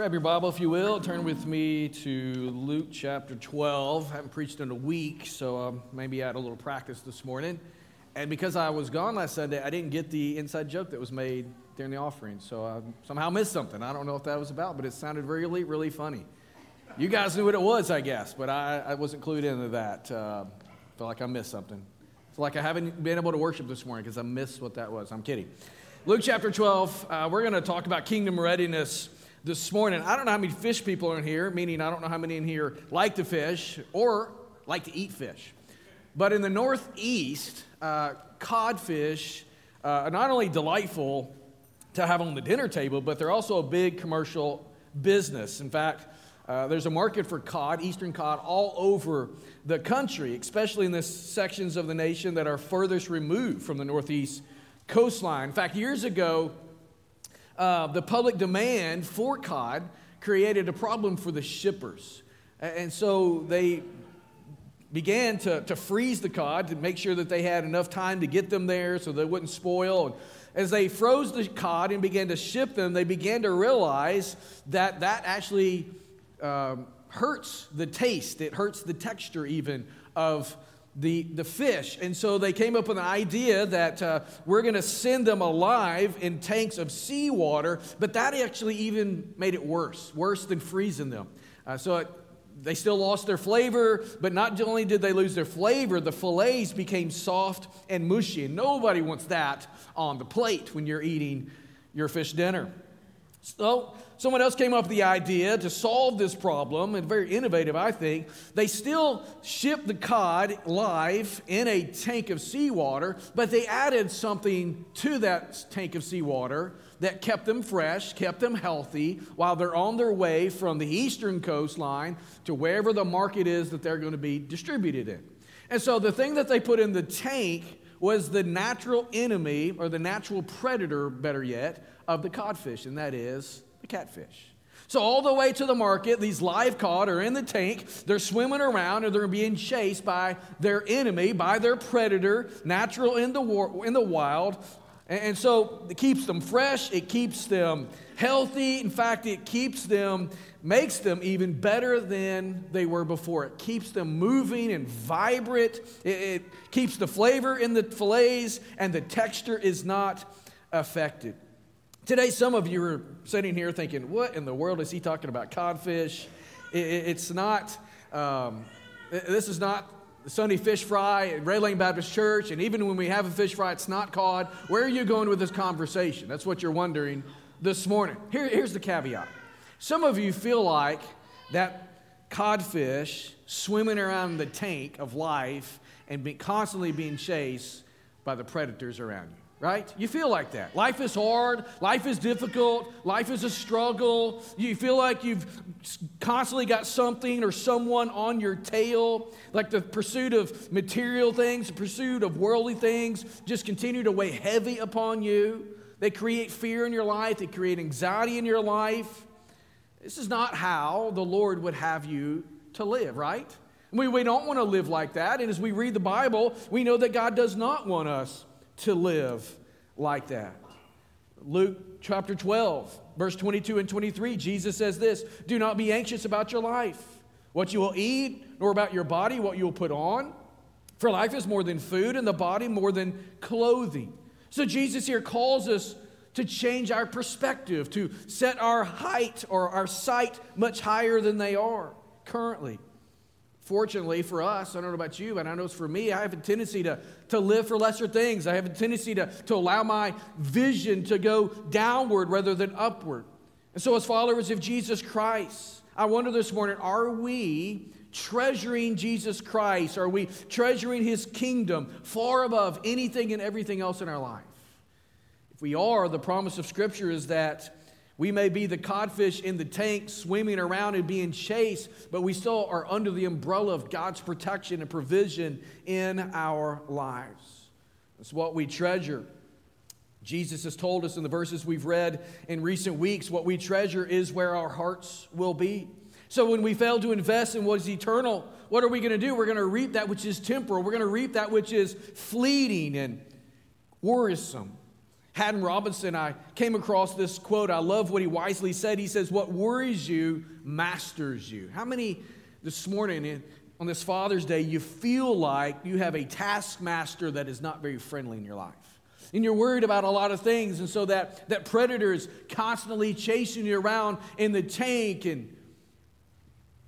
Grab your Bible, if you will. Turn with me to Luke chapter 12. I haven't preached in a week, so um, maybe I had a little practice this morning. And because I was gone last Sunday, I didn't get the inside joke that was made during the offering. So I somehow missed something. I don't know what that was about, but it sounded really, really funny. You guys knew what it was, I guess, but I, I wasn't clued into that. Uh, feel like I missed something. It's like I haven't been able to worship this morning because I missed what that was. I'm kidding. Luke chapter 12, uh, we're going to talk about kingdom readiness this morning. I don't know how many fish people are in here, meaning I don't know how many in here like to fish or like to eat fish. But in the Northeast, uh, codfish uh, are not only delightful to have on the dinner table, but they're also a big commercial business. In fact, uh, there's a market for cod, eastern cod, all over the country, especially in the sections of the nation that are furthest removed from the Northeast coastline. In fact, years ago, uh, the public demand for cod created a problem for the shippers. And so they began to, to freeze the cod to make sure that they had enough time to get them there so they wouldn't spoil. And as they froze the cod and began to ship them, they began to realize that that actually um, hurts the taste, it hurts the texture even of the, the fish. And so they came up with an idea that uh, we're going to send them alive in tanks of seawater, but that actually even made it worse, worse than freezing them. Uh, so it, they still lost their flavor, but not only did they lose their flavor, the fillets became soft and mushy. And nobody wants that on the plate when you're eating your fish dinner. So someone else came up with the idea to solve this problem, and very innovative, I think. They still shipped the cod live in a tank of seawater, but they added something to that tank of seawater that kept them fresh, kept them healthy while they're on their way from the eastern coastline to wherever the market is that they're going to be distributed in. And so the thing that they put in the tank was the natural enemy, or the natural predator, better yet, of the codfish, and that is the catfish. So, all the way to the market, these live cod are in the tank. They're swimming around and they're being chased by their enemy, by their predator, natural in the, war, in the wild. And so it keeps them fresh, it keeps them healthy. In fact, it keeps them, makes them even better than they were before. It keeps them moving and vibrant. It, it keeps the flavor in the fillets, and the texture is not affected. Today, some of you are sitting here thinking, what in the world is he talking about? Codfish? it's not, um, this is not the Sunday fish fry at Red Lane Baptist Church, and even when we have a fish fry, it's not cod. Where are you going with this conversation? That's what you're wondering this morning. Here, here's the caveat. Some of you feel like that codfish swimming around the tank of life and be constantly being chased by the predators around you right? You feel like that. Life is hard, life is difficult, life is a struggle. You feel like you've constantly got something or someone on your tail, like the pursuit of material things, the pursuit of worldly things just continue to weigh heavy upon you. They create fear in your life, they create anxiety in your life. This is not how the Lord would have you to live, right? We, we don't want to live like that. And as we read the Bible, we know that God does not want us to live like that. Luke chapter 12, verse 22 and 23, Jesus says this Do not be anxious about your life, what you will eat, nor about your body, what you will put on. For life is more than food, and the body more than clothing. So Jesus here calls us to change our perspective, to set our height or our sight much higher than they are currently. Fortunately for us, I don't know about you, but I know it's for me, I have a tendency to, to live for lesser things. I have a tendency to, to allow my vision to go downward rather than upward. And so, as followers of Jesus Christ, I wonder this morning are we treasuring Jesus Christ? Are we treasuring his kingdom far above anything and everything else in our life? If we are, the promise of Scripture is that we may be the codfish in the tank swimming around and being chased, but we still are under the umbrella of God's protection and provision in our lives. That's what we treasure. Jesus has told us in the verses we've read in recent weeks what we treasure is where our hearts will be. So when we fail to invest in what is eternal, what are we going to do? We're going to reap that which is temporal. We're going to reap that which is fleeting and worrisome. Haddon Robinson, I came across this quote. I love what he wisely said. He says, What worries you masters you. How many this morning on this Father's Day you feel like you have a taskmaster that is not very friendly in your life? and you're worried about a lot of things and so that that predator is constantly chasing you around in the tank and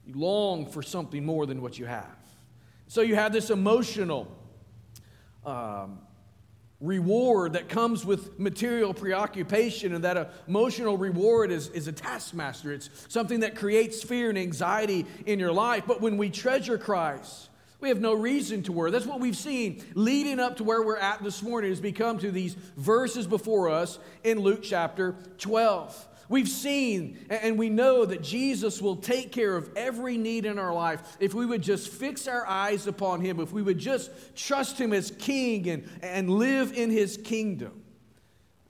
you long for something more than what you have so you have this emotional um, reward that comes with material preoccupation, and that emotional reward is, is a taskmaster. It's something that creates fear and anxiety in your life. But when we treasure Christ, we have no reason to worry. That's what we've seen leading up to where we're at this morning, has become to these verses before us in Luke chapter 12. We've seen and we know that Jesus will take care of every need in our life if we would just fix our eyes upon Him, if we would just trust Him as King and, and live in His kingdom.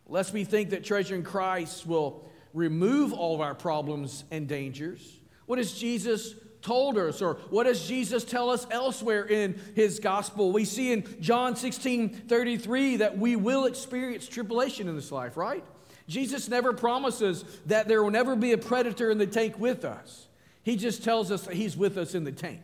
Lest we think that treasuring Christ will remove all of our problems and dangers. What has Jesus told us, or what does Jesus tell us elsewhere in his gospel? We see in John 16 33 that we will experience tribulation in this life, right? Jesus never promises that there will never be a predator in the tank with us. He just tells us that He's with us in the tank.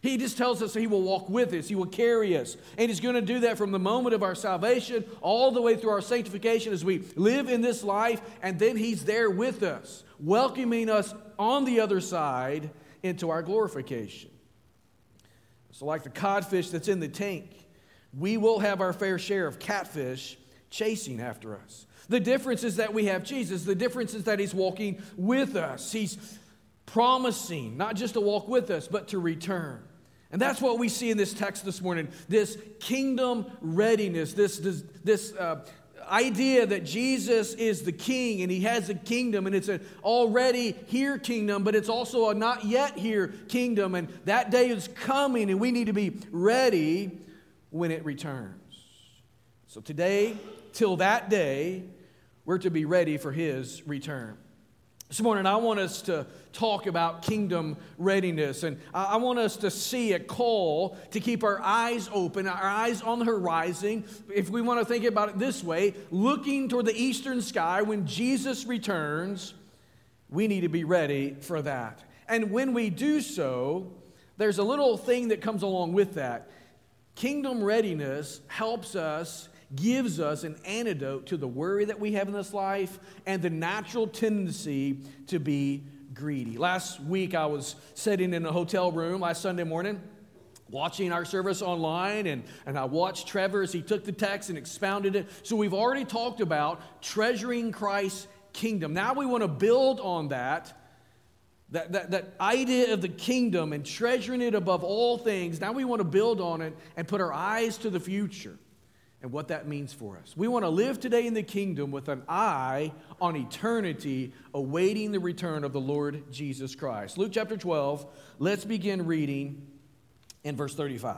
He just tells us He will walk with us, He will carry us. And He's going to do that from the moment of our salvation all the way through our sanctification as we live in this life. And then He's there with us, welcoming us on the other side into our glorification. So, like the codfish that's in the tank, we will have our fair share of catfish chasing after us. The difference is that we have Jesus. The difference is that He's walking with us. He's promising not just to walk with us, but to return. And that's what we see in this text this morning this kingdom readiness, this, this, this uh, idea that Jesus is the king and he has a kingdom and it's an already here kingdom, but it's also a not yet here kingdom. And that day is coming and we need to be ready when it returns. So today, till that day, we're to be ready for his return. This morning, I want us to talk about kingdom readiness, and I want us to see a call to keep our eyes open, our eyes on the horizon. If we want to think about it this way, looking toward the eastern sky when Jesus returns, we need to be ready for that. And when we do so, there's a little thing that comes along with that. Kingdom readiness helps us gives us an antidote to the worry that we have in this life and the natural tendency to be greedy. Last week, I was sitting in a hotel room last Sunday morning watching our service online and, and i watched trevor as he took the text and expounded it. So we've already talked about treasuring christ's kingdom. Now we want to build on that that, that, that idea of the kingdom and treasuring it above all things. Now we want to build on it and put our eyes to the future and what that means for us. We want to live today in the kingdom with an eye on eternity, awaiting the return of the Lord Jesus Christ. Luke chapter 12, let's begin reading in verse 35.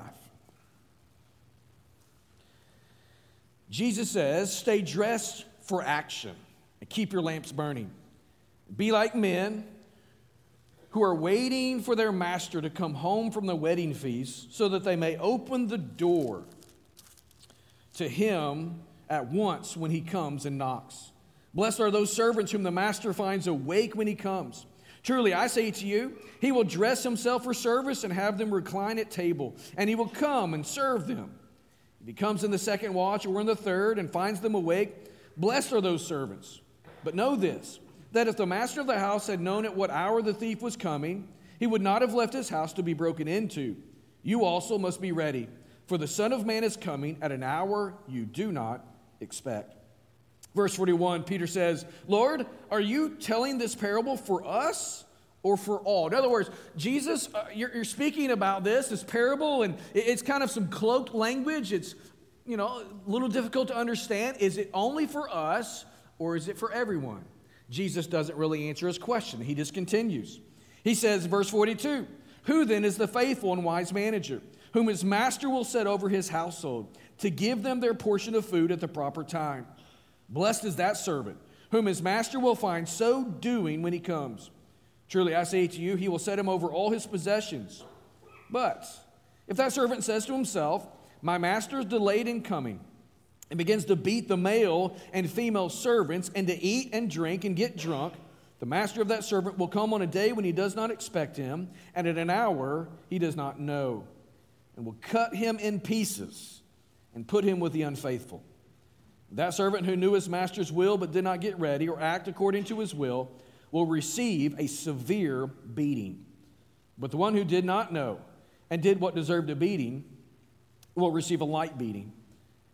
Jesus says, Stay dressed for action and keep your lamps burning. Be like men who are waiting for their master to come home from the wedding feast so that they may open the door to him at once when he comes and knocks. Blessed are those servants whom the master finds awake when he comes. Truly, I say to you, he will dress himself for service and have them recline at table, and he will come and serve them. If he comes in the second watch or in the third and finds them awake, blessed are those servants. But know this that if the master of the house had known at what hour the thief was coming, he would not have left his house to be broken into. You also must be ready for the Son of Man is coming at an hour you do not expect. Verse 41, Peter says, Lord, are you telling this parable for us or for all? In other words, Jesus, uh, you're, you're, speaking about this, this parable, and it's kind of some cloaked language. It's, you know, a little difficult to understand. Is it only for us or is it for everyone? Jesus doesn't really answer his question. He just continues. He says, verse 42, Who then is the faithful and wise manager? Whom his master will set over his household, to give them their portion of food at the proper time. Blessed is that servant, whom his master will find so doing when he comes. Truly, I say to you, he will set him over all his possessions. But if that servant says to himself, My master is delayed in coming, and begins to beat the male and female servants and to eat and drink and get drunk, the master of that servant will come on a day when he does not expect him, and at an hour he does not know, and will cut him in pieces and put him with the unfaithful. That servant who knew his master's will but did not get ready or act according to his will will receive a severe beating. But the one who did not know and did what deserved a beating will receive a light beating.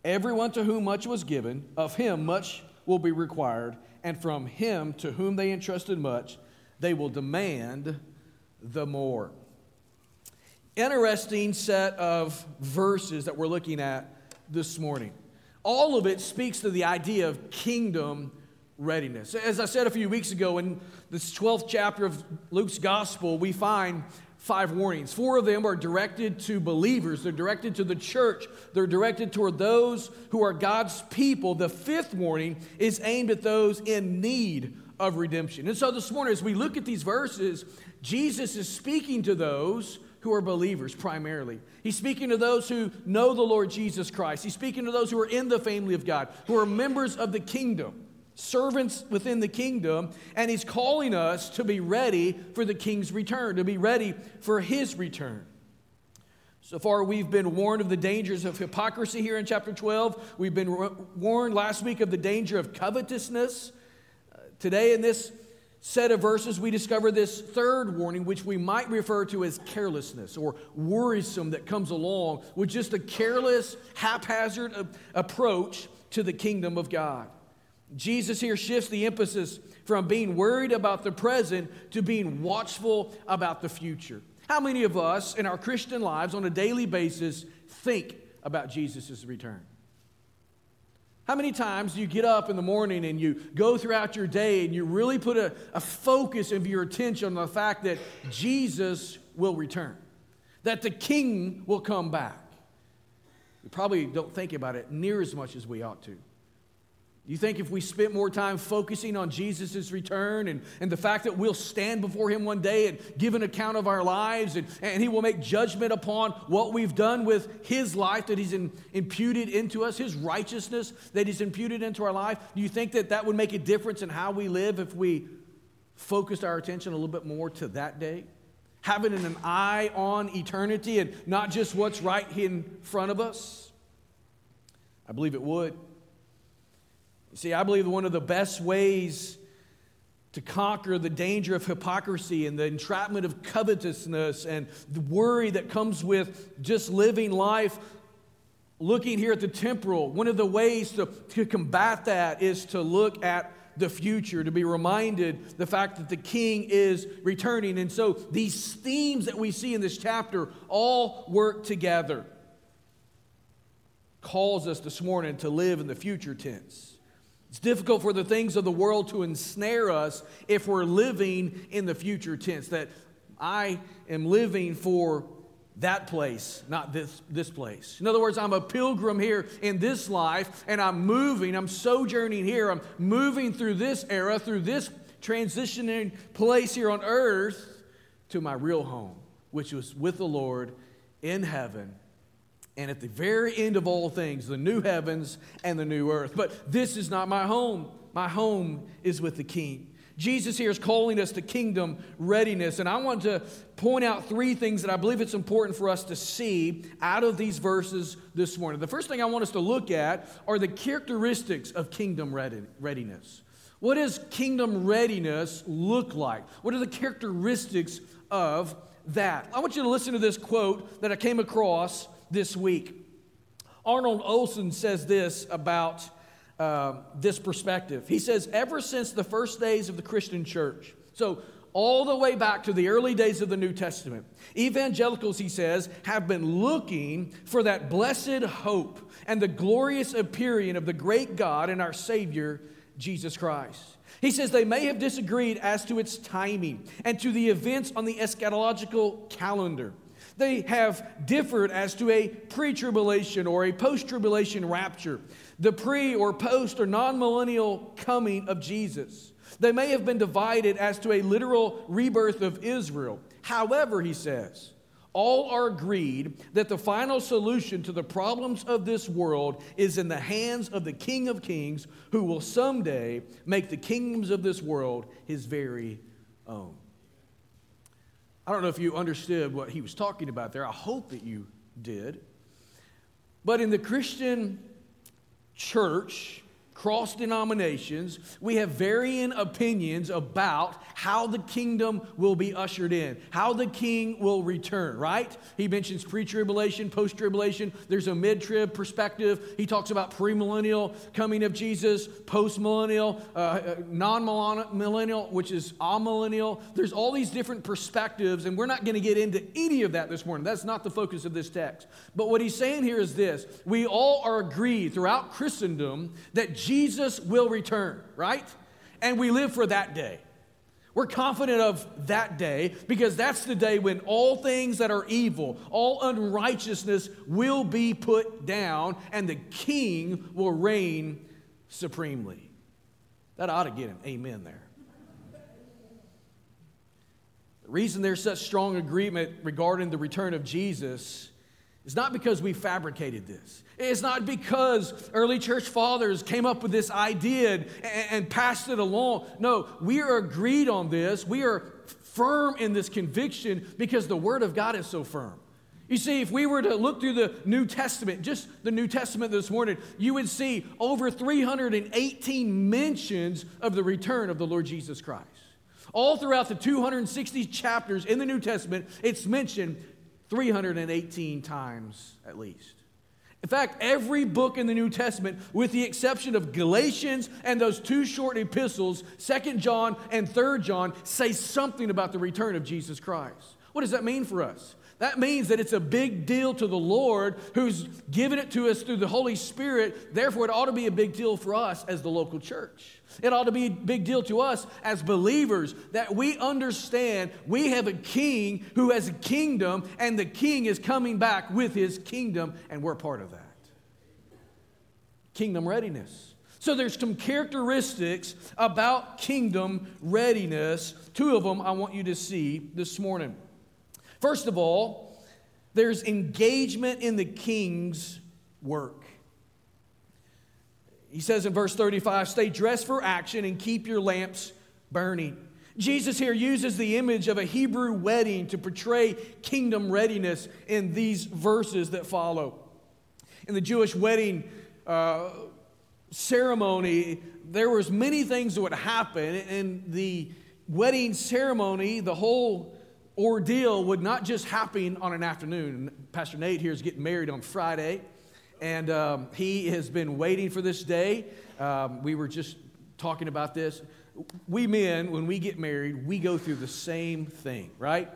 Everyone to whom much was given, of him much will be required, and from him to whom they entrusted much, they will demand the more. Interesting set of verses that we're looking at this morning. All of it speaks to the idea of kingdom readiness. As I said a few weeks ago, in this 12th chapter of Luke's gospel, we find five warnings. Four of them are directed to believers, they're directed to the church, they're directed toward those who are God's people. The fifth warning is aimed at those in need of redemption. And so this morning, as we look at these verses, Jesus is speaking to those who are believers primarily. He's speaking to those who know the Lord Jesus Christ. He's speaking to those who are in the family of God, who are members of the kingdom, servants within the kingdom, and he's calling us to be ready for the king's return, to be ready for his return. So far, we've been warned of the dangers of hypocrisy here in chapter 12. We've been warned last week of the danger of covetousness. Uh, today, in this set of verses, we discover this third warning, which we might refer to as carelessness or worrisome that comes along with just a careless, haphazard approach to the kingdom of God. Jesus here shifts the emphasis from being worried about the present to being watchful about the future. How many of us in our Christian lives on a daily basis think about Jesus' return? How many times do you get up in the morning and you go throughout your day and you really put a, a focus of your attention on the fact that Jesus will return, that the King will come back? We probably don't think about it near as much as we ought to. You think if we spent more time focusing on Jesus' return and, and the fact that we'll stand before Him one day and give an account of our lives and, and He will make judgment upon what we've done with His life that He's in, imputed into us, His righteousness that He's imputed into our life, do you think that that would make a difference in how we live if we focused our attention a little bit more to that day? Having an eye on eternity and not just what's right in front of us? I believe it would. You see, I believe one of the best ways to conquer the danger of hypocrisy and the entrapment of covetousness and the worry that comes with just living life looking here at the temporal, one of the ways to, to combat that is to look at the future, to be reminded the fact that the king is returning. And so these themes that we see in this chapter all work together. Calls us this morning to live in the future tense. It's difficult for the things of the world to ensnare us if we're living in the future tense, that I am living for that place, not this, this place. In other words, I'm a pilgrim here in this life, and I'm moving, I'm sojourning here, I'm moving through this era, through this transitioning place here on earth to my real home, which was with the Lord in heaven and at the very end of all things, the new heavens and the new earth. But this is not my home. My home is with the King. Jesus here is calling us to kingdom readiness. And I want to point out three things that I believe it's important for us to see out of these verses this morning. The first thing I want us to look at are the characteristics of kingdom readiness. What does kingdom readiness look like? What are the characteristics of that? I want you to listen to this quote that I came across this week. Arnold Olson says this about uh, this perspective. He says, ever since the first days of the Christian church, so all the way back to the early days of the New Testament, evangelicals, he says, have been looking for that blessed hope and the glorious appearing of the great God and our Savior, Jesus Christ. He says they may have disagreed as to its timing and to the events on the eschatological calendar. They have differed as to a pre tribulation or a post tribulation rapture, the pre or post or non millennial coming of Jesus. They may have been divided as to a literal rebirth of Israel. However, he says, all are agreed that the final solution to the problems of this world is in the hands of the King of Kings, who will someday make the kingdoms of this world his very own. I don't know if you understood what he was talking about there. I hope that you did. But in the Christian church, cross denominations, we have varying opinions about how the kingdom will be ushered in, how the king will return, right? He mentions pre tribulation, post tribulation. There's a mid trib perspective. He talks about premillennial coming of Jesus, post millennial, uh, uh non millennial, which is amillennial. There's all these different perspectives, and we're not going to get into any of that this morning. That's not the focus of this text. But what he's saying here is this we all are agreed throughout Christendom that Jesus Jesus will return, right? And we live for that day. We're confident of that day because that's the day when all things that are evil, all unrighteousness will be put down and the king will reign supremely. That ought to get an amen there. The reason there's such strong agreement regarding the return of Jesus is not because we fabricated this. It's not because early church fathers came up with this idea and, and passed it along. No, we are agreed on this. We are firm in this conviction because the Word of God is so firm. You see, if we were to look through the New Testament, just the New Testament this morning, you would see over 318 mentions of the return of the Lord Jesus Christ. All throughout the 260 chapters in the New Testament, it's mentioned 318 times at least. In fact, every book in the New Testament, with the exception of Galatians and those two short epistles, 2 John and 3 John, say something about the return of Jesus Christ. What does that mean for us? That means that it's a big deal to the Lord who's given it to us through the Holy Spirit. Therefore, it ought to be a big deal for us as the local church. It ought to be a big deal to us as believers that we understand we have a king who has a kingdom, and the king is coming back with his kingdom, and we're part of that. Kingdom readiness. So there's some characteristics about kingdom readiness. Two of them I want you to see this morning. First of all, there's engagement in the king's work. He says in verse 35 stay dressed for action and keep your lamps burning. Jesus here uses the image of a Hebrew wedding to portray kingdom readiness in these verses that follow. In the Jewish wedding uh, ceremony, there was many things that would happen in the wedding ceremony. The whole ordeal would not just happen on an afternoon. Pastor Nate here is getting married on Friday and um, he has been waiting for this day. Um, we were just talking about this. We men, when we get married, we go through the same thing, right?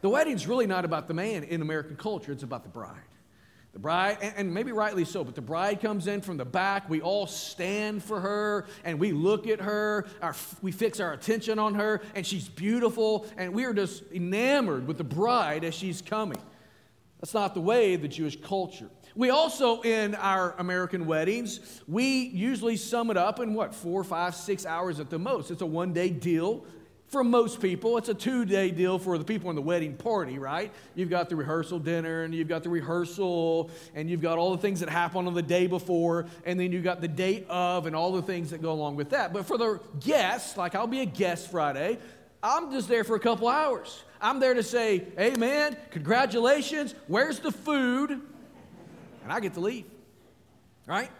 The wedding's really not about the man in American culture, it's about the bride. The bride, and maybe rightly so, but the bride comes in from the back. We all stand for her and we look at her. Our, we fix our attention on her, and she's beautiful, and we are just enamored with the bride as she's coming. That's not the way the Jewish culture. We also, in our American weddings, we usually sum it up in what, four, five, six hours at the most. It's a one day deal for most people. It's a two day deal for the people in the wedding party, right? You've got the rehearsal dinner, and you've got the rehearsal, and you've got all the things that happen on the day before, and then you've got the date of, and all the things that go along with that. But for the guests, like I'll be a guest Friday, I'm just there for a couple hours. I'm there to say, Amen, congratulations, where's the food? and I get to leave. Right?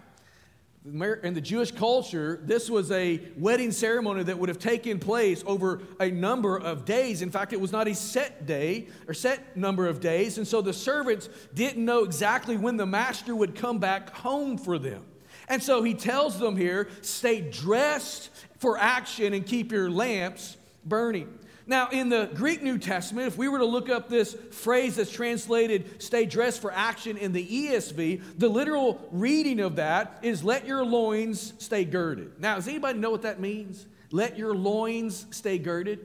In the Jewish culture, this was a wedding ceremony that would have taken place over a number of days. In fact, it was not a set day or set number of days. And so the servants didn't know exactly when the master would come back home for them. And so he tells them here stay dressed for action and keep your lamps burning. Now, in the Greek New Testament, if we were to look up this phrase that's translated stay dressed for action in the ESV, the literal reading of that is let your loins stay girded. Now, does anybody know what that means? Let your loins stay girded?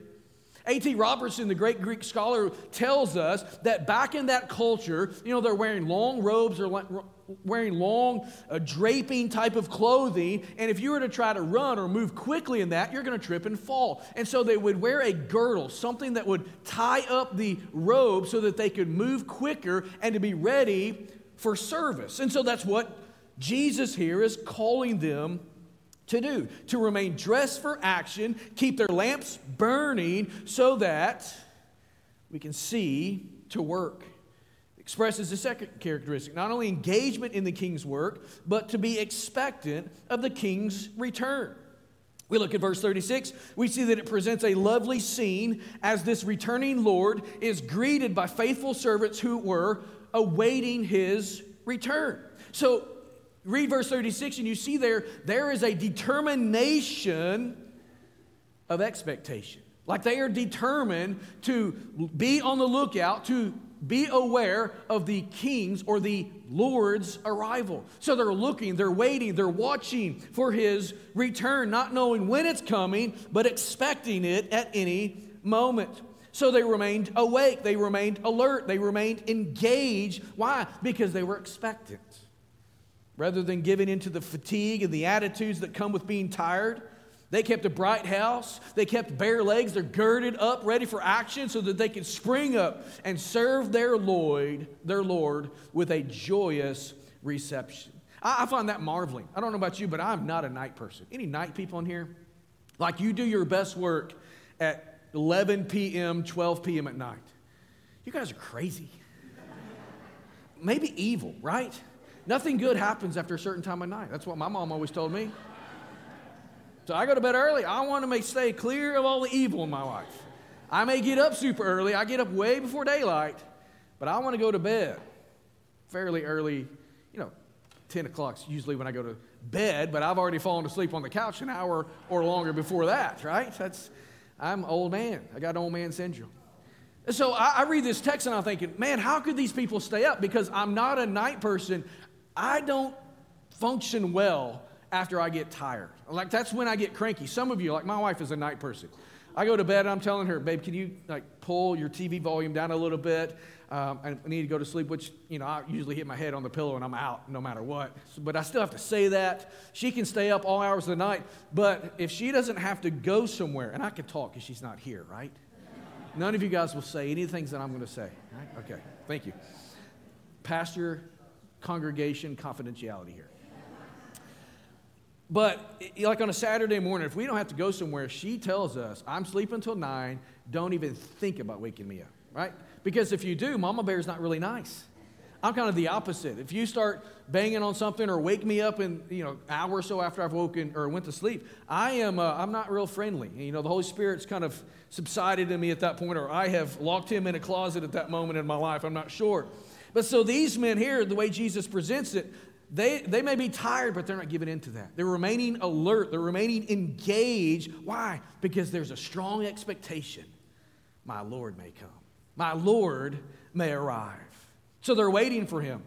A.T. Robertson, the great Greek scholar, tells us that back in that culture, you know, they're wearing long robes or wearing long uh, draping type of clothing. And if you were to try to run or move quickly in that, you're going to trip and fall. And so they would wear a girdle, something that would tie up the robe so that they could move quicker and to be ready for service. And so that's what Jesus here is calling them to do to remain dressed for action, keep their lamps burning so that we can see to work. Expresses the second characteristic not only engagement in the king's work, but to be expectant of the king's return. We look at verse 36, we see that it presents a lovely scene as this returning Lord is greeted by faithful servants who were awaiting his return. So Read verse 36, and you see there, there is a determination of expectation. Like they are determined to be on the lookout, to be aware of the king's or the Lord's arrival. So they're looking, they're waiting, they're watching for his return, not knowing when it's coming, but expecting it at any moment. So they remained awake, they remained alert, they remained engaged. Why? Because they were expectant. Rather than giving into the fatigue and the attitudes that come with being tired, they kept a bright house. They kept bare legs. They're girded up, ready for action, so that they could spring up and serve their Lord, their Lord, with a joyous reception. I, I find that marveling. I don't know about you, but I'm not a night person. Any night people in here? Like you do your best work at 11 p.m., 12 p.m. at night. You guys are crazy. Maybe evil, right? Nothing good happens after a certain time of night. That's what my mom always told me. So I go to bed early. I want to stay clear of all the evil in my life. I may get up super early. I get up way before daylight, but I want to go to bed fairly early. You know, 10 o'clock's usually when I go to bed, but I've already fallen asleep on the couch an hour or longer before that, right? That's, I'm old man. I got old man syndrome. So I read this text and I'm thinking, man, how could these people stay up? Because I'm not a night person. I don't function well after I get tired. Like that's when I get cranky. Some of you, like my wife is a night person. I go to bed and I'm telling her, babe, can you like pull your TV volume down a little bit? Um, I need to go to sleep, which, you know, I usually hit my head on the pillow and I'm out no matter what. But I still have to say that. She can stay up all hours of the night, but if she doesn't have to go somewhere, and I can talk because she's not here, right? None of you guys will say any things that I'm going to say, right? Okay, thank you. Pastor congregation confidentiality here. But like on a Saturday morning, if we don't have to go somewhere, she tells us, I'm sleeping until nine, don't even think about waking me up, right? Because if you do, Mama Bear's not really nice. I'm kind of the opposite. If you start banging on something or wake me up in you know hour or so after I've woken or went to sleep, I am uh, I'm not real friendly. You know the Holy Spirit's kind of subsided in me at that point, or I have locked him in a closet at that moment in my life. I'm not sure. But so these men here, the way Jesus presents it, they, they may be tired, but they're not giving in to that. They're remaining alert, they're remaining engaged. Why? Because there's a strong expectation my Lord may come, my Lord may arrive. So they're waiting for him.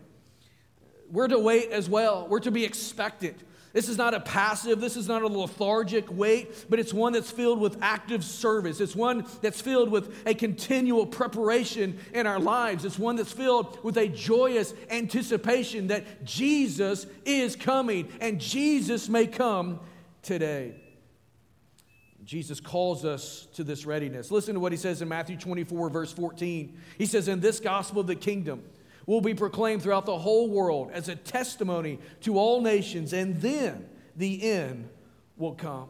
We're to wait as well, we're to be expectant. This is not a passive, this is not a lethargic wait, but it's one that's filled with active service. It's one that's filled with a continual preparation in our lives. It's one that's filled with a joyous anticipation that Jesus is coming and Jesus may come today. Jesus calls us to this readiness. Listen to what he says in Matthew 24, verse 14. He says, In this gospel of the kingdom, will be proclaimed throughout the whole world as a testimony to all nations, and then the end will come.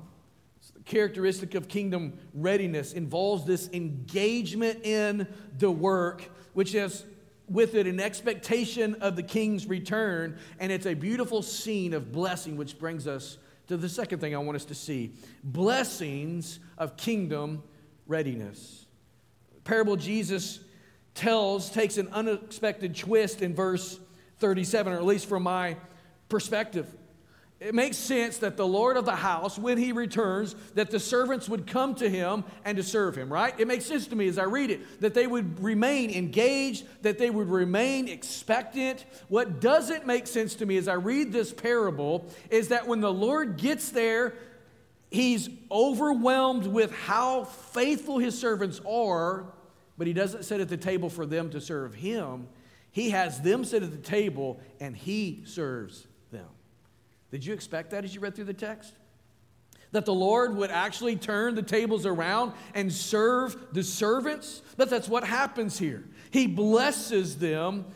So the characteristic of kingdom readiness involves this engagement in the work, which has with it an expectation of the king's return, and it's a beautiful scene of blessing, which brings us to the second thing I want us to see blessings of kingdom readiness. The parable Jesus tells, takes an unexpected twist in verse 37, or at least from my perspective. It makes sense that the Lord of the house, when he returns, that the servants would come to him and to serve him, right? It makes sense to me as I read it that they would remain engaged, that they would remain expectant. What doesn't make sense to me as I read this parable is that when the Lord gets there, he's overwhelmed with how faithful his servants are, but he doesn't sit at the table for them to serve him. He has them sit at the table and he serves them. Did you expect that as you read through the text? That the Lord would actually turn the tables around and serve the servants? But that's what happens here. He blesses them.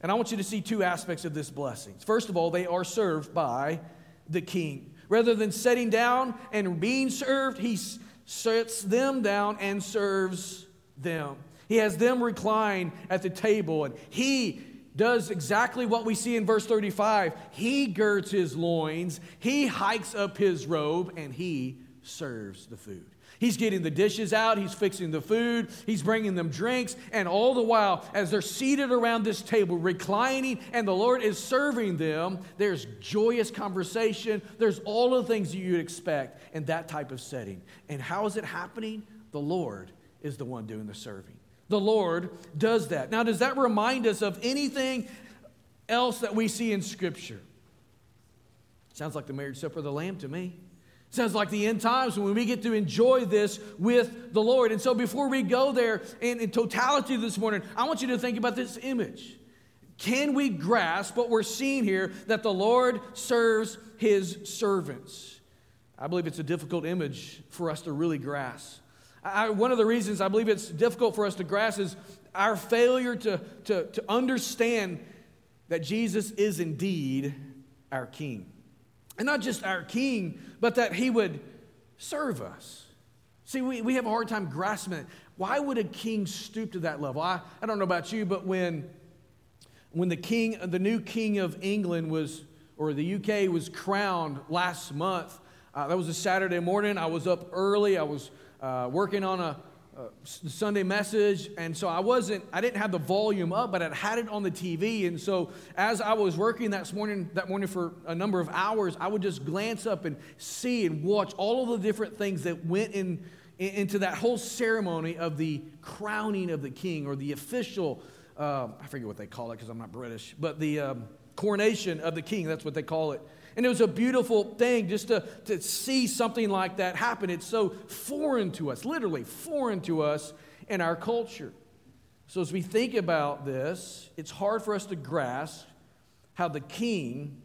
And I want you to see two aspects of this blessing. First of all, they are served by the king. Rather than sitting down and being served, he sits them down and serves them. He has them recline at the table, and he does exactly what we see in verse 35. He girds his loins, he hikes up his robe, and he serves the food. He's getting the dishes out, he's fixing the food, he's bringing them drinks, and all the while, as they're seated around this table, reclining, and the Lord is serving them, there's joyous conversation. There's all the things that you'd expect in that type of setting. And how is it happening? The Lord is the one doing the serving. The Lord does that. Now, does that remind us of anything else that we see in Scripture? Sounds like the marriage supper of the Lamb to me. Sounds like the end times when we get to enjoy this with the Lord. And so, before we go there in, in totality this morning, I want you to think about this image. Can we grasp what we're seeing here that the Lord serves his servants? I believe it's a difficult image for us to really grasp. I, one of the reasons I believe it's difficult for us to grasp is our failure to, to, to understand that Jesus is indeed our King. And not just our King, but that He would serve us. See, we, we have a hard time grasping it. Why would a king stoop to that level? I, I don't know about you, but when, when the king, the new king of England was, or the UK was crowned last month, uh, that was a Saturday morning. I was up early. I was uh, working on a, a, Sunday message, and so I wasn't, I didn't have the volume up, but I had it on the TV. And so as I was working that morning, that morning for a number of hours, I would just glance up and see and watch all of the different things that went in, in into that whole ceremony of the crowning of the king or the official. Uh, I forget what they call it because I'm not British, but the um, coronation of the king. That's what they call it. And it was a beautiful thing just to, to see something like that happen. It's so foreign to us, literally foreign to us in our culture. So, as we think about this, it's hard for us to grasp how the king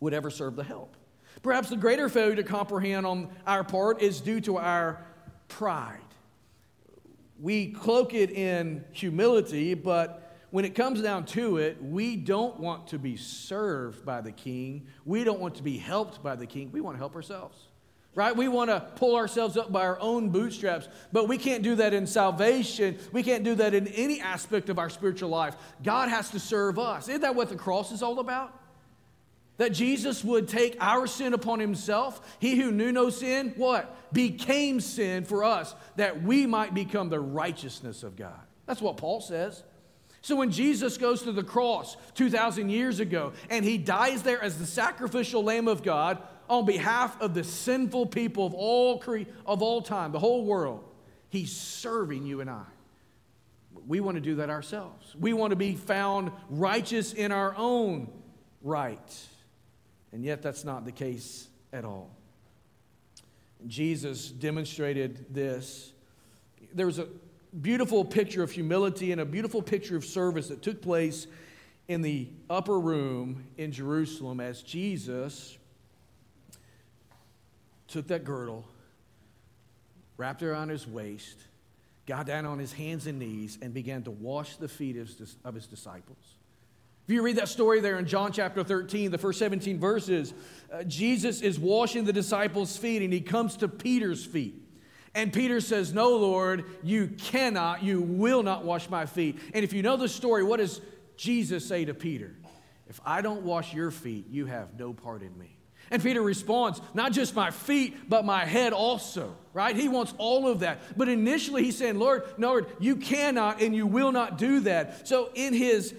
would ever serve the help. Perhaps the greater failure to comprehend on our part is due to our pride. We cloak it in humility, but when it comes down to it, we don't want to be served by the king. We don't want to be helped by the king. We want to help ourselves. Right? We want to pull ourselves up by our own bootstraps, but we can't do that in salvation. We can't do that in any aspect of our spiritual life. God has to serve us. Isn't that what the cross is all about? That Jesus would take our sin upon himself. He who knew no sin, what? Became sin for us, that we might become the righteousness of God. That's what Paul says. So when Jesus goes to the cross 2,000 years ago and he dies there as the sacrificial Lamb of God on behalf of the sinful people of all, cre- of all time, the whole world, he's serving you and I. We want to do that ourselves. We want to be found righteous in our own right. And yet, that's not the case at all. Jesus demonstrated this. There was a beautiful picture of humility and a beautiful picture of service that took place in the upper room in Jerusalem as Jesus took that girdle, wrapped it around his waist, got down on his hands and knees, and began to wash the feet of his disciples. If you read that story there in John chapter 13, the first 17 verses, uh, Jesus is washing the disciples' feet and he comes to Peter's feet. And Peter says, No, Lord, you cannot, you will not wash my feet. And if you know the story, what does Jesus say to Peter? If I don't wash your feet, you have no part in me. And Peter responds, Not just my feet, but my head also, right? He wants all of that. But initially, he's saying, Lord, no, Lord, you cannot and you will not do that. So in his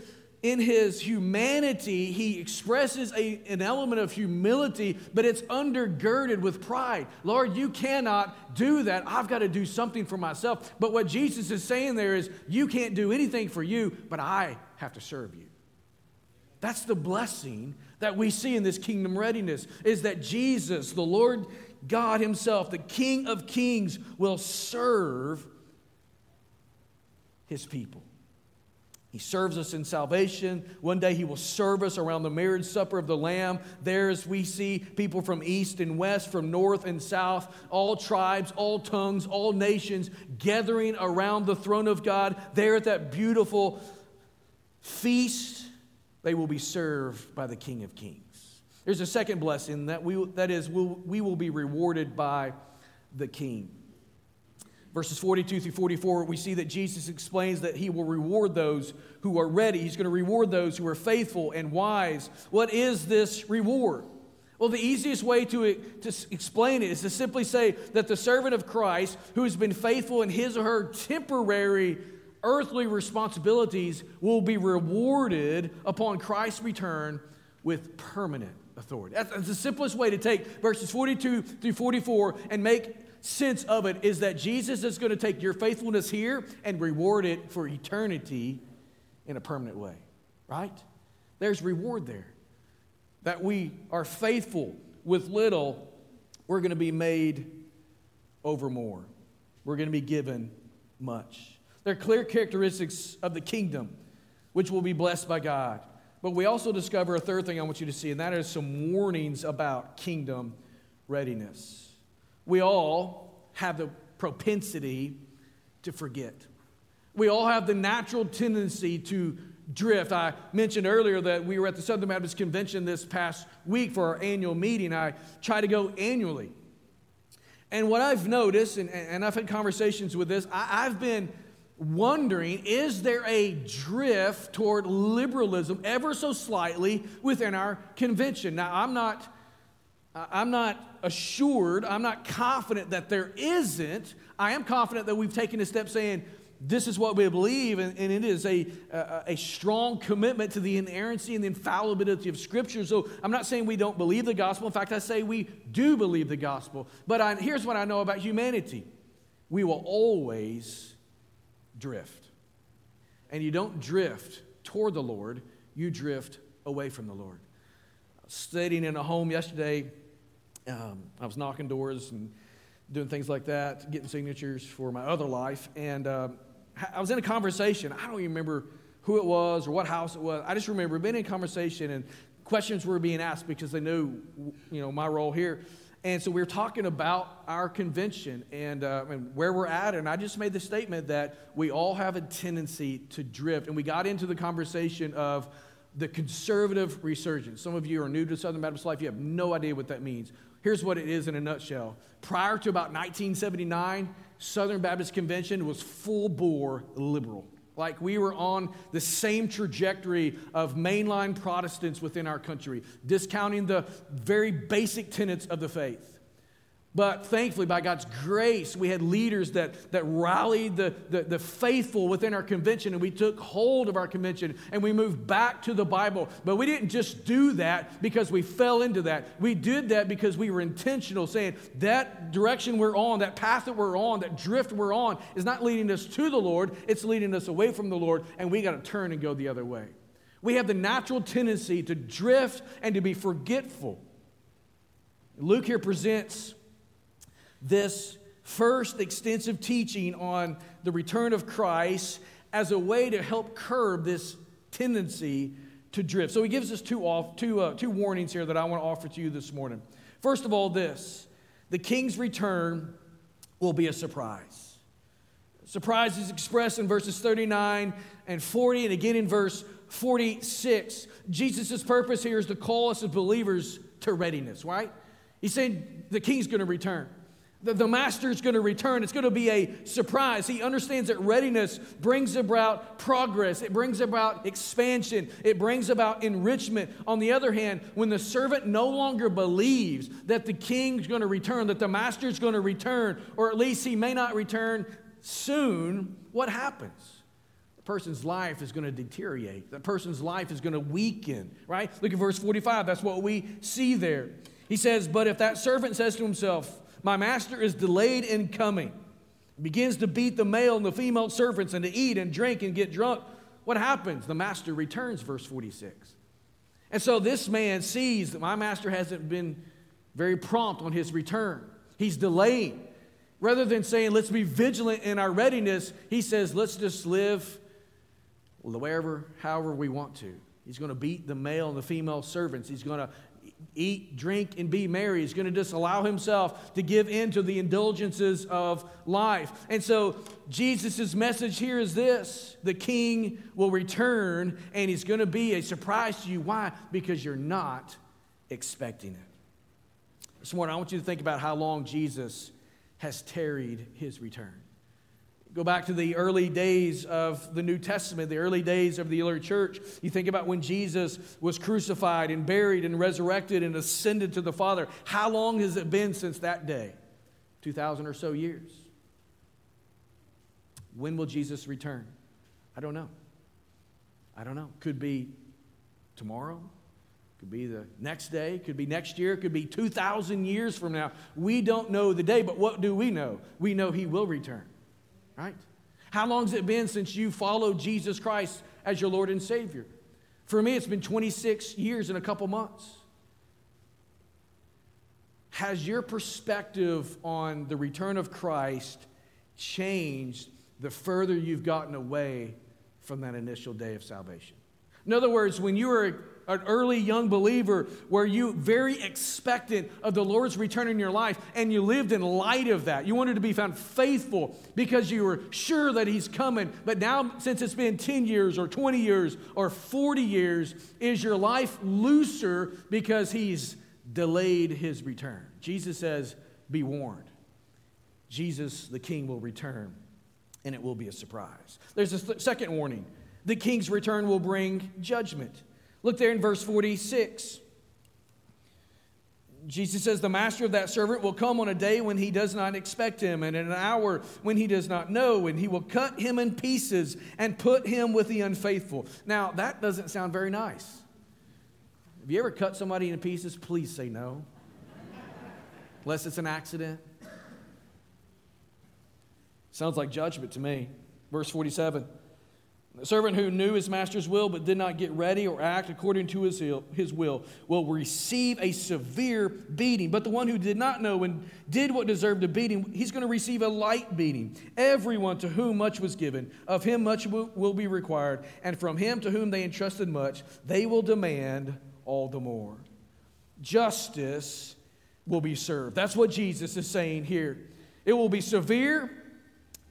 in his humanity, he expresses a, an element of humility, but it's undergirded with pride. Lord, you cannot do that. I've got to do something for myself. But what Jesus is saying there is, you can't do anything for you, but I have to serve you. That's the blessing that we see in this kingdom readiness is that Jesus, the Lord God Himself, the King of Kings, will serve His people. He serves us in salvation. One day he will serve us around the marriage supper of the Lamb. There, as we see people from east and west, from north and south, all tribes, all tongues, all nations gathering around the throne of God. There at that beautiful feast, they will be served by the King of Kings. There's a second blessing that, we, that is, we'll, we will be rewarded by the King. Verses 42 through 44, we see that Jesus explains that he will reward those who are ready. He's going to reward those who are faithful and wise. What is this reward? Well, the easiest way to, to explain it is to simply say that the servant of Christ, who has been faithful in his or her temporary earthly responsibilities, will be rewarded upon Christ's return with permanent authority. That's the simplest way to take verses 42 through 44 and make sense of it is that Jesus is going to take your faithfulness here and reward it for eternity in a permanent way, right? There's reward there. That we are faithful with little, we're going to be made over more. We're going to be given much. There are clear characteristics of the kingdom which will be blessed by God. But we also discover a third thing I want you to see, and that is some warnings about kingdom readiness we all have the propensity to forget. We all have the natural tendency to drift. I mentioned earlier that we were at the Southern Baptist Convention this past week for our annual meeting. I try to go annually. And what I've noticed, and, and I've had conversations with this, I, I've been wondering is there a drift toward liberalism ever so slightly within our convention? Now, I'm not I'm not assured, I'm not confident that there isn't. I am confident that we've taken a step saying, this is what we believe, and, and it is a, a, a, strong commitment to the inerrancy and the infallibility of Scripture. So I'm not saying we don't believe the gospel. In fact, I say we do believe the gospel. But I, here's what I know about humanity we will always drift. And you don't drift toward the Lord, you drift away from the Lord. Sitting in a home yesterday, um, I was knocking doors and doing things like that, getting signatures for my other life. And uh, I was in a conversation. I don't even remember who it was or what house it was. I just remember being in conversation and questions were being asked because they knew, you know, my role here. And so we were talking about our convention and, uh, and, where we're at. And I just made the statement that we all have a tendency to drift. And we got into the conversation of the conservative resurgence. Some of you are new to Southern Baptist life, you have no idea what that means. Here's what it is in a nutshell. Prior to about 1979, Southern Baptist Convention was full bore liberal. Like we were on the same trajectory of mainline Protestants within our country, discounting the very basic tenets of the faith. But thankfully, by God's grace, we had leaders that, that rallied the, the, the, faithful within our convention, and we took hold of our convention and we moved back to the Bible. But we didn't just do that because we fell into that. We did that because we were intentional, saying that direction we're on, that path that we're on, that drift we're on, is not leading us to the Lord, it's leading us away from the Lord, and we got to turn and go the other way. We have the natural tendency to drift and to be forgetful. Luke here presents this first extensive teaching on the return of Christ as a way to help curb this tendency to drift. So he gives us two, off, two, uh, two warnings here that I want to offer to you this morning. First of all, this the king's return will be a surprise. Surprise is expressed in verses 39 and 40, and again in verse 46. Jesus' purpose here is to call us as believers to readiness, right? He's saying the king's going to return. The, the master is going to return. It's going to be a surprise. He understands that readiness brings about progress, it brings about expansion, it brings about enrichment. On the other hand, when the servant no longer believes that the king is going to return, that the master is going to return, or at least he may not return soon, what happens? The person's life is going to deteriorate. The person's life is going to weaken, right? Look at verse 45. That's what we see there. He says, But if that servant says to himself, my master is delayed in coming. Begins to beat the male and the female servants and to eat and drink and get drunk. What happens? The master returns, verse 46. And so this man sees that my master hasn't been very prompt on his return. He's delayed. Rather than saying, let's be vigilant in our readiness, he says, let's just live wherever, however we want to. He's going to beat the male and the female servants. He's going to eat, drink, and be merry. He's going to just allow himself to give in to the indulgences of life. And so, Jesus' message here is this the king will return, and he's going to be a surprise to you. Why? Because you're not expecting it. This morning, I want you to think about how long Jesus has tarried his return. Go back to the early days of the New Testament, the early days of the early church. You think about when Jesus was crucified and buried and resurrected and ascended to the Father. How long has it been since that day? 2,000 or so years. When will Jesus return? I don't know. I don't know. Could be tomorrow, could be the next day, could be next year, could be 2,000 years from now. We don't know the day, but what do we know? We know He will return, right? How long has it been since you followed Jesus Christ as your Lord and Savior? For me, it's been 26 years and a couple months. Has your perspective on the return of Christ changed the further you've gotten away from that initial day of salvation? In other words, when you were an early young believer where you very expectant of the Lord's return in your life and you lived in light of that. You wanted to be found faithful because you were sure that he's coming. But now since it's been 10 years or 20 years or 40 years, is your life looser because he's delayed his return? Jesus says, "Be warned. Jesus the king will return and it will be a surprise." There's a second warning. The king's return will bring judgment. Look there in verse 46. Jesus says, The master of that servant will come on a day when he does not expect him, and in an hour when he does not know, and he will cut him in pieces and put him with the unfaithful. Now, that doesn't sound very nice. Have you ever cut somebody in pieces? Please say no, unless it's an accident. Sounds like judgment to me. Verse 47. The servant who knew his master's will but did not get ready or act according to his, his will will receive a severe beating. But the one who did not know and did what deserved a beating, he's going to receive a light beating. Everyone to whom much was given, of him much will be required. And from him to whom they entrusted much, they will demand all the more. Justice will be served. That's what Jesus is saying here. It will be severe,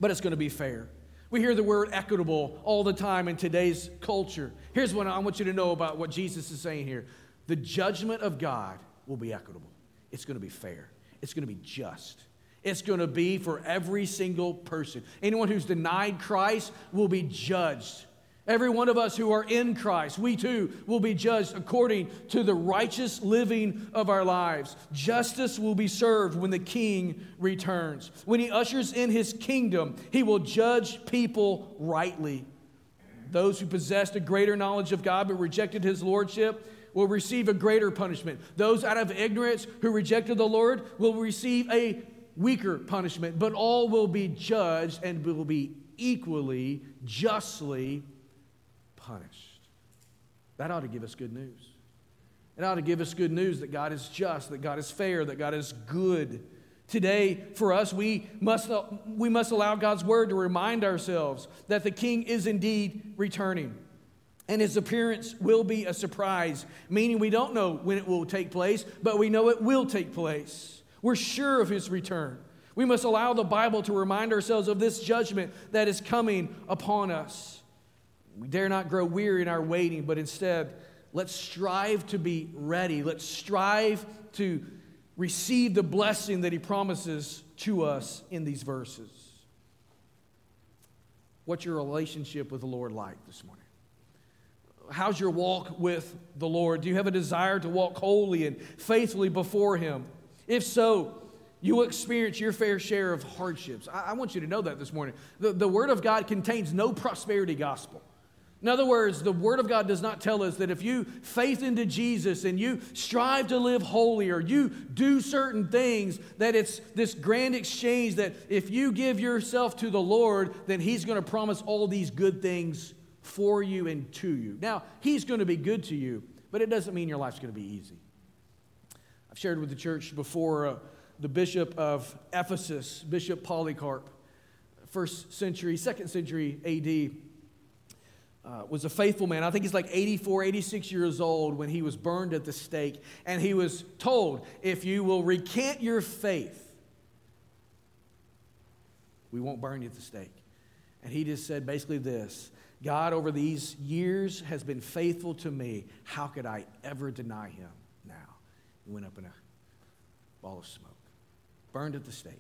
but it's going to be fair. We hear the word equitable all the time in today's culture. Here's what I want you to know about what Jesus is saying here the judgment of God will be equitable, it's going to be fair, it's going to be just. It's going to be for every single person. Anyone who's denied Christ will be judged Every one of us who are in Christ, we too will be judged according to the righteous living of our lives. Justice will be served when the king returns. When he ushers in his kingdom, he will judge people rightly. Those who possessed a greater knowledge of God but rejected his lordship will receive a greater punishment. Those out of ignorance who rejected the Lord will receive a weaker punishment, but all will be judged and will be equally, justly punished. That ought to give us good news. It ought to give us good news that God is just, that God is fair, that God is good. Today, for us, we must, we must allow God's word to remind ourselves that the king is indeed returning. And his appearance will be a surprise, meaning we don't know when it will take place, but we know it will take place. We're sure of his return. We must allow the Bible to remind ourselves of this judgment that is coming upon us. We dare not grow weary in our waiting, but instead, let's strive to be ready. Let's strive to receive the blessing that He promises to us in these verses. What's your relationship with the Lord like this morning? How's your walk with the Lord? Do you have a desire to walk holy and faithfully before Him? If so, you will experience your fair share of hardships. I, I want you to know that this morning. The, the Word of God contains no prosperity gospel. In other words, the Word of God does not tell us that if you faith into Jesus and you strive to live holy or you do certain things, that it's this grand exchange that if you give yourself to the Lord, then He's going to promise all these good things for you and to you. Now, He's going to be good to you, but it doesn't mean your life's going to be easy. I've shared with the church before uh, the bishop of Ephesus, Bishop Polycarp, first century, second century AD. Uh, was a faithful man. I think he's like 84, 86 years old when he was burned at the stake. And he was told, if you will recant your faith, we won't burn you at the stake. And he just said basically this God, over these years, has been faithful to me. How could I ever deny him now? He went up in a ball of smoke, burned at the stake.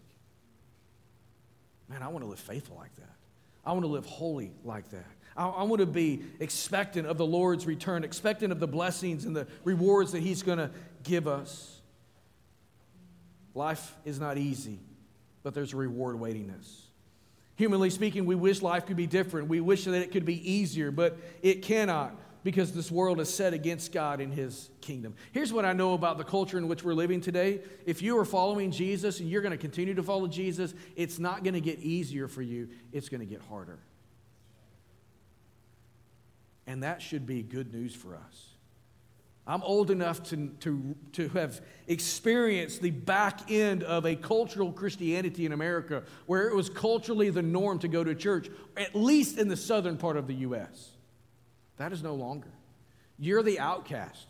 Man, I want to live faithful like that. I want to live holy like that. I, want to be expectant of the Lord's return, expectant of the blessings and the rewards that He's going to give us. Life is not easy, but there's a reward waiting us. Humanly speaking, we wish life could be different. We wish that it could be easier, but it cannot because this world is set against God and His kingdom. Here's what I know about the culture in which we're living today. If you are following Jesus and you're going to continue to follow Jesus, it's not going to get easier for you, it's going to get harder. And that should be good news for us. I'm old enough to, to, to have experienced the back end of a cultural Christianity in America where it was culturally the norm to go to church, at least in the southern part of the U.S. That is no longer. You're the outcast.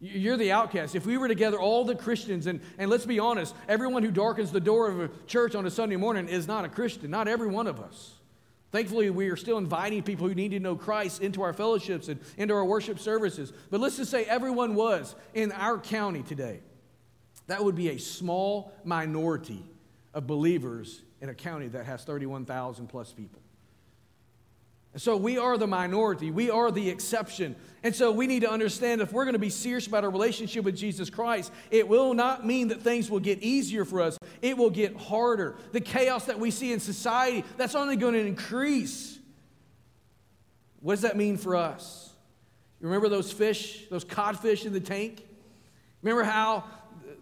You're the outcast. If we were together, all the Christians, and, and let's be honest, everyone who darkens the door of a church on a Sunday morning is not a Christian, not every one of us. Thankfully, we are still inviting people who need to know Christ into our fellowships and into our worship services. But let's just say everyone was in our county today. That would be a small minority of believers in a county that has 31,000 plus people. So we are the minority, we are the exception. And so we need to understand if we're going to be serious about our relationship with Jesus Christ, it will not mean that things will get easier for us, it will get harder. The chaos that we see in society, that's only going to increase. What does that mean for us? You remember those fish, those codfish in the tank? Remember how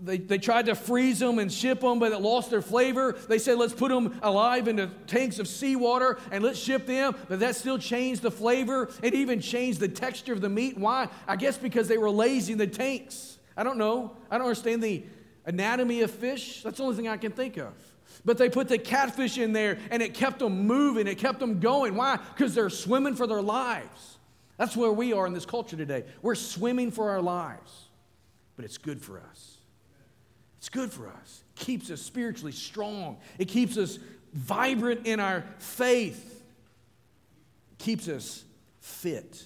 they, they tried to freeze them and ship them, but it lost their flavor. They said, let's put them alive into tanks of seawater and let's ship them. But that still changed the flavor. It even changed the texture of the meat. Why? I guess because they were lazy in the tanks. I don't know. I don't understand the anatomy of fish. That's the only thing I can think of. But they put the catfish in there and it kept them moving, it kept them going. Why? Because they're swimming for their lives. That's where we are in this culture today. We're swimming for our lives, but it's good for us. It's good for us. It keeps us spiritually strong. It keeps us vibrant in our faith. It keeps us fit.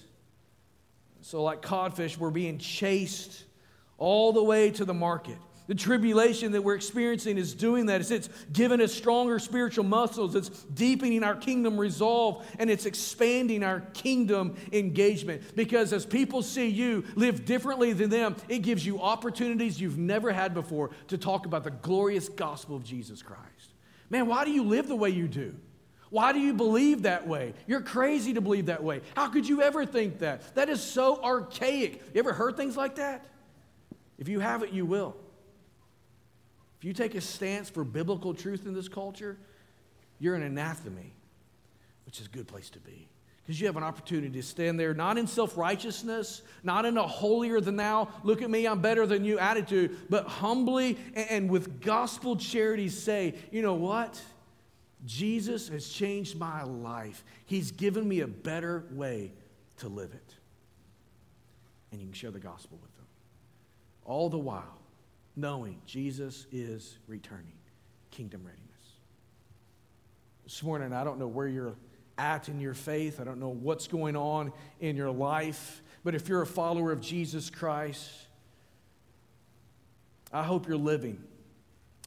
So, like codfish, we're being chased all the way to the market. The tribulation that we're experiencing is doing that. It's, it's giving us stronger spiritual muscles. It's deepening our kingdom resolve and it's expanding our kingdom engagement. Because as people see you live differently than them, it gives you opportunities you've never had before to talk about the glorious gospel of Jesus Christ. Man, why do you live the way you do? Why do you believe that way? You're crazy to believe that way. How could you ever think that? That is so archaic. You ever heard things like that? If you haven't, you will. If you take a stance for biblical truth in this culture, you're an anathema, which is a good place to be. Because you have an opportunity to stand there, not in self righteousness, not in a holier than thou, look at me, I'm better than you attitude, but humbly and with gospel charity say, you know what? Jesus has changed my life. He's given me a better way to live it. And you can share the gospel with them. All the while, knowing Jesus is returning. Kingdom readiness. This morning, I don't know where you're at in your faith, I don't know what's going on in your life, but if you're a follower of Jesus Christ, I hope you're living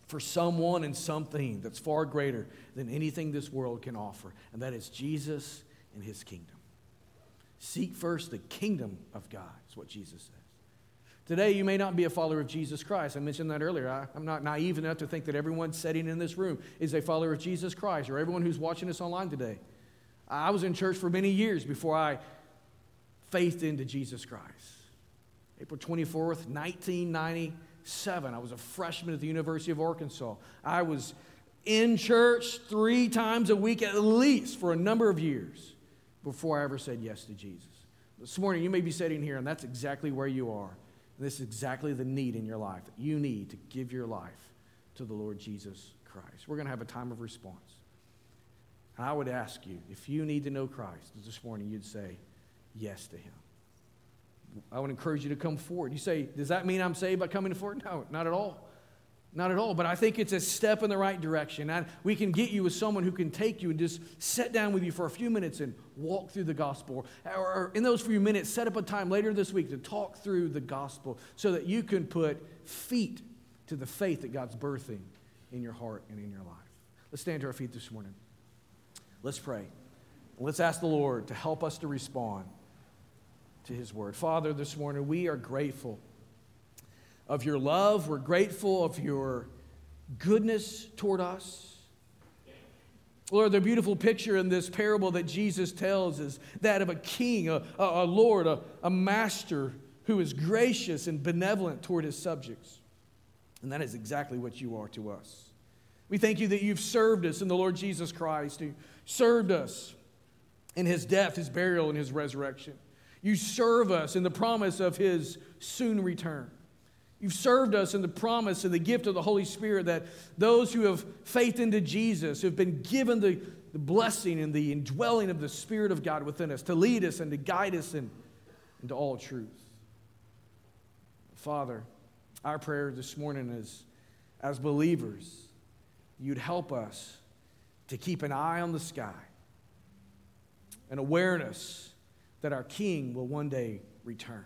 for someone and something that's far greater than anything this world can offer, and that is Jesus and his kingdom. Seek first the kingdom of God, is what Jesus said. Today, you may not be a follower of Jesus Christ. I mentioned that earlier. I, am not naive enough to think that everyone sitting in this room is a follower of Jesus Christ or everyone who's watching us online today. I was in church for many years before I faithed into Jesus Christ. April 24th, 1997, I was a freshman at the University of Arkansas. I was in church three times a week at least for a number of years before I ever said yes to Jesus. This morning, you may be sitting here, and that's exactly where you are. This is exactly the need in your life that you need to give your life to the Lord Jesus Christ. We're going to have a time of response. And I would ask you, if you need to know Christ this morning, you'd say yes to him. I would encourage you to come forward. You say, Does that mean I'm saved by coming forward? No, not at all. Not at all. But I think it's a step in the right direction. And we can get you with someone who can take you and just sit down with you for a few minutes and walk through the gospel. Or in those few minutes, set up a time later this week to talk through the gospel so that you can put feet to the faith that God's birthing in your heart and in your life. Let's stand to our feet this morning. Let's pray. Let's ask the Lord to help us to respond to his word. Father, this morning we are grateful of your love. We're grateful of your goodness toward us. Lord, the beautiful picture in this parable that Jesus tells is that of a king, a, a, lord, a, a master who is gracious and benevolent toward his subjects. And that is exactly what you are to us. We thank you that you've served us in the Lord Jesus Christ, who served us in his death, his burial, and his resurrection. You serve us in the promise of his soon return. You've served us in the promise and the gift of the Holy Spirit that those who have faith into Jesus, who have been given the, the blessing and the indwelling of the Spirit of God within us to lead us and to guide us in, into all truth. Father, our prayer this morning is as believers, you'd help us to keep an eye on the sky, an awareness that our King will one day return.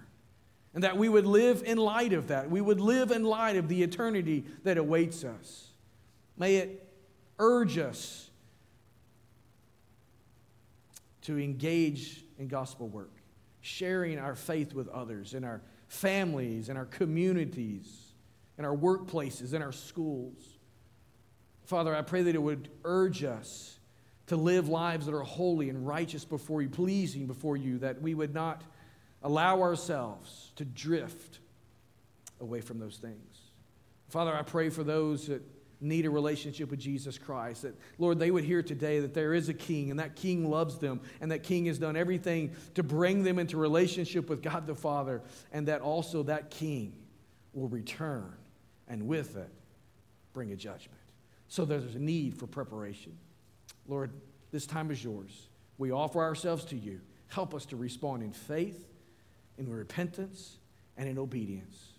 And that we would live in light of that. We would live in light of the eternity that awaits us. May it urge us to engage in gospel work, sharing our faith with others in our families, in our communities, in our workplaces, in our schools. Father, I pray that it would urge us to live lives that are holy and righteous before you, pleasing before you, that we would not allow ourselves to drift away from those things. Father, I pray for those that need a relationship with Jesus Christ. That, Lord, they would hear today that there is a king and that king loves them and that king has done everything to bring them into relationship with God the Father and that also that king will return and with it bring a judgment. So there's a need for preparation. Lord, this time is yours. We offer ourselves to you. Help us to respond in faith, in repentance, and in obedience.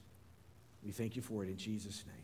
We thank you for it in Jesus' name.